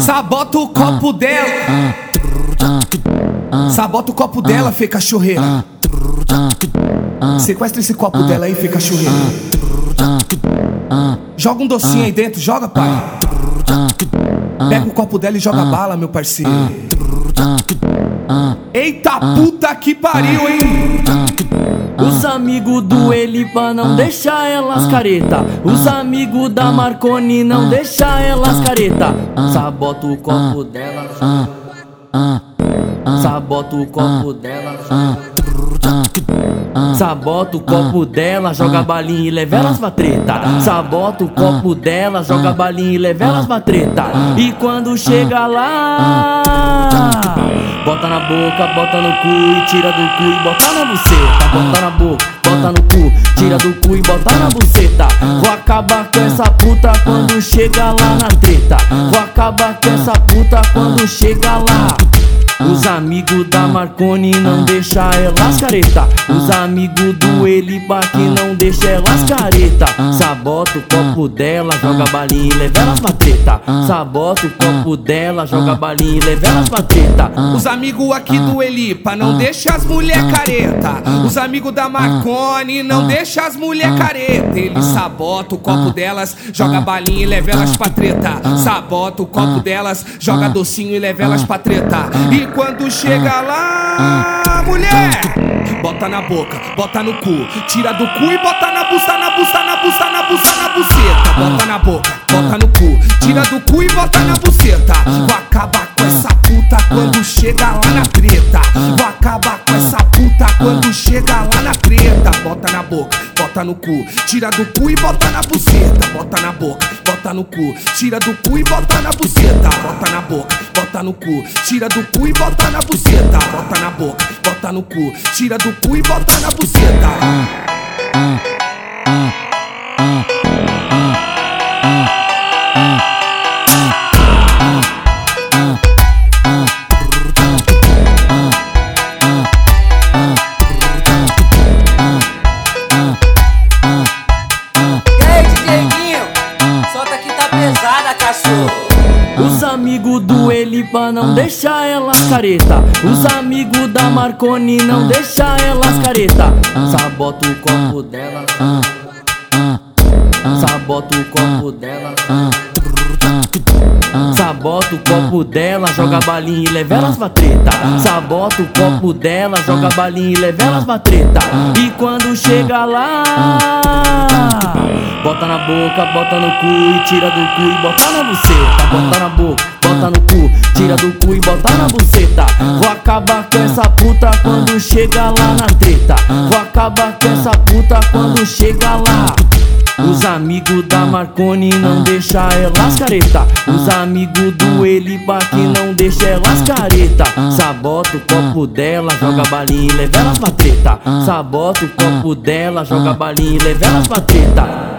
Sabota o copo dela. Sabota o copo dela, fê cachorreira. Sequestra esse copo dela aí, fê cachorreira. Joga um docinho aí dentro, joga, pai. Pega o copo dela e joga bala, meu parceiro. Eita puta que pariu, hein? Os amigos do Elipa não deixa elas careta. Os amigos da Marconi não deixa elas careta. Sabota o copo dela. Sabota o copo dela. Sabota o copo dela, joga balinha e leva elas pra treta. Sabota o copo dela, joga balinha e leva elas pra treta. E quando chega lá, bota na boca, bota no cu e tira do cu e bota na buceta. Bota na boca, bota no cu, tira do cu e bota na buceta. Vou acabar com essa puta quando chega lá na treta. Vou acabar com essa puta quando chega lá. Os amigos da Marconi não deixa elas careta. Os amigos do Eliba que não deixa elas careta. Sabota o copo dela, joga balinha e leva elas pra treta. Sabota o copo dela, joga balinha e leva elas pra treta. Os amigos aqui do Elipa não deixa as mulher careta. Os amigos da Marconi não deixa as mulher careta. Ele sabota o copo delas, joga balinha e leva elas pra treta. Sabota o copo delas, joga docinho e leva elas pra treta. E quando chega lá, mulher, bota na boca, bota no cu, tira do cu e bota na busta, na busta, na busta, na busta, na buceta. Bota na boca, bota no cu, tira do cu e bota na buceta. Vou acabar com essa puta quando chega lá na treta. Vou acabar com essa puta quando chega lá na treta. Bota na boca, bota no cu, tira do cu e bota na buceta. Bota na boca, bota no cu, tira do cu e bota na buceta. Bota na boca, bota no cu, tira do cu e bota na buceta. Bota na boca, bota no cu, tira do cu e bota na buceta. E Elipa não deixa elas careta. Os amigos da Marconi não deixa elas careta. Sabota o copo dela. Sabota o copo dela. Sabota o copo dela, joga balinha e leva elas pra treta. Sabota o copo dela, joga balinha e leva elas pra treta. E quando chega lá, bota na boca, bota no cu e tira do cu e bota na buceta. Bota na boca, bota no cu, tira do cu e bota na buceta. Vou acabar com essa puta quando chega lá na treta. Vou acabar com essa puta quando chega lá. Os amigos da Marconi não deixa elas careta. Os amigos do Eliba que não deixa elas careta. Sabota o copo dela, joga balinha e leva elas pra treta. Sabota o copo dela, joga balinha e leva elas pra treta.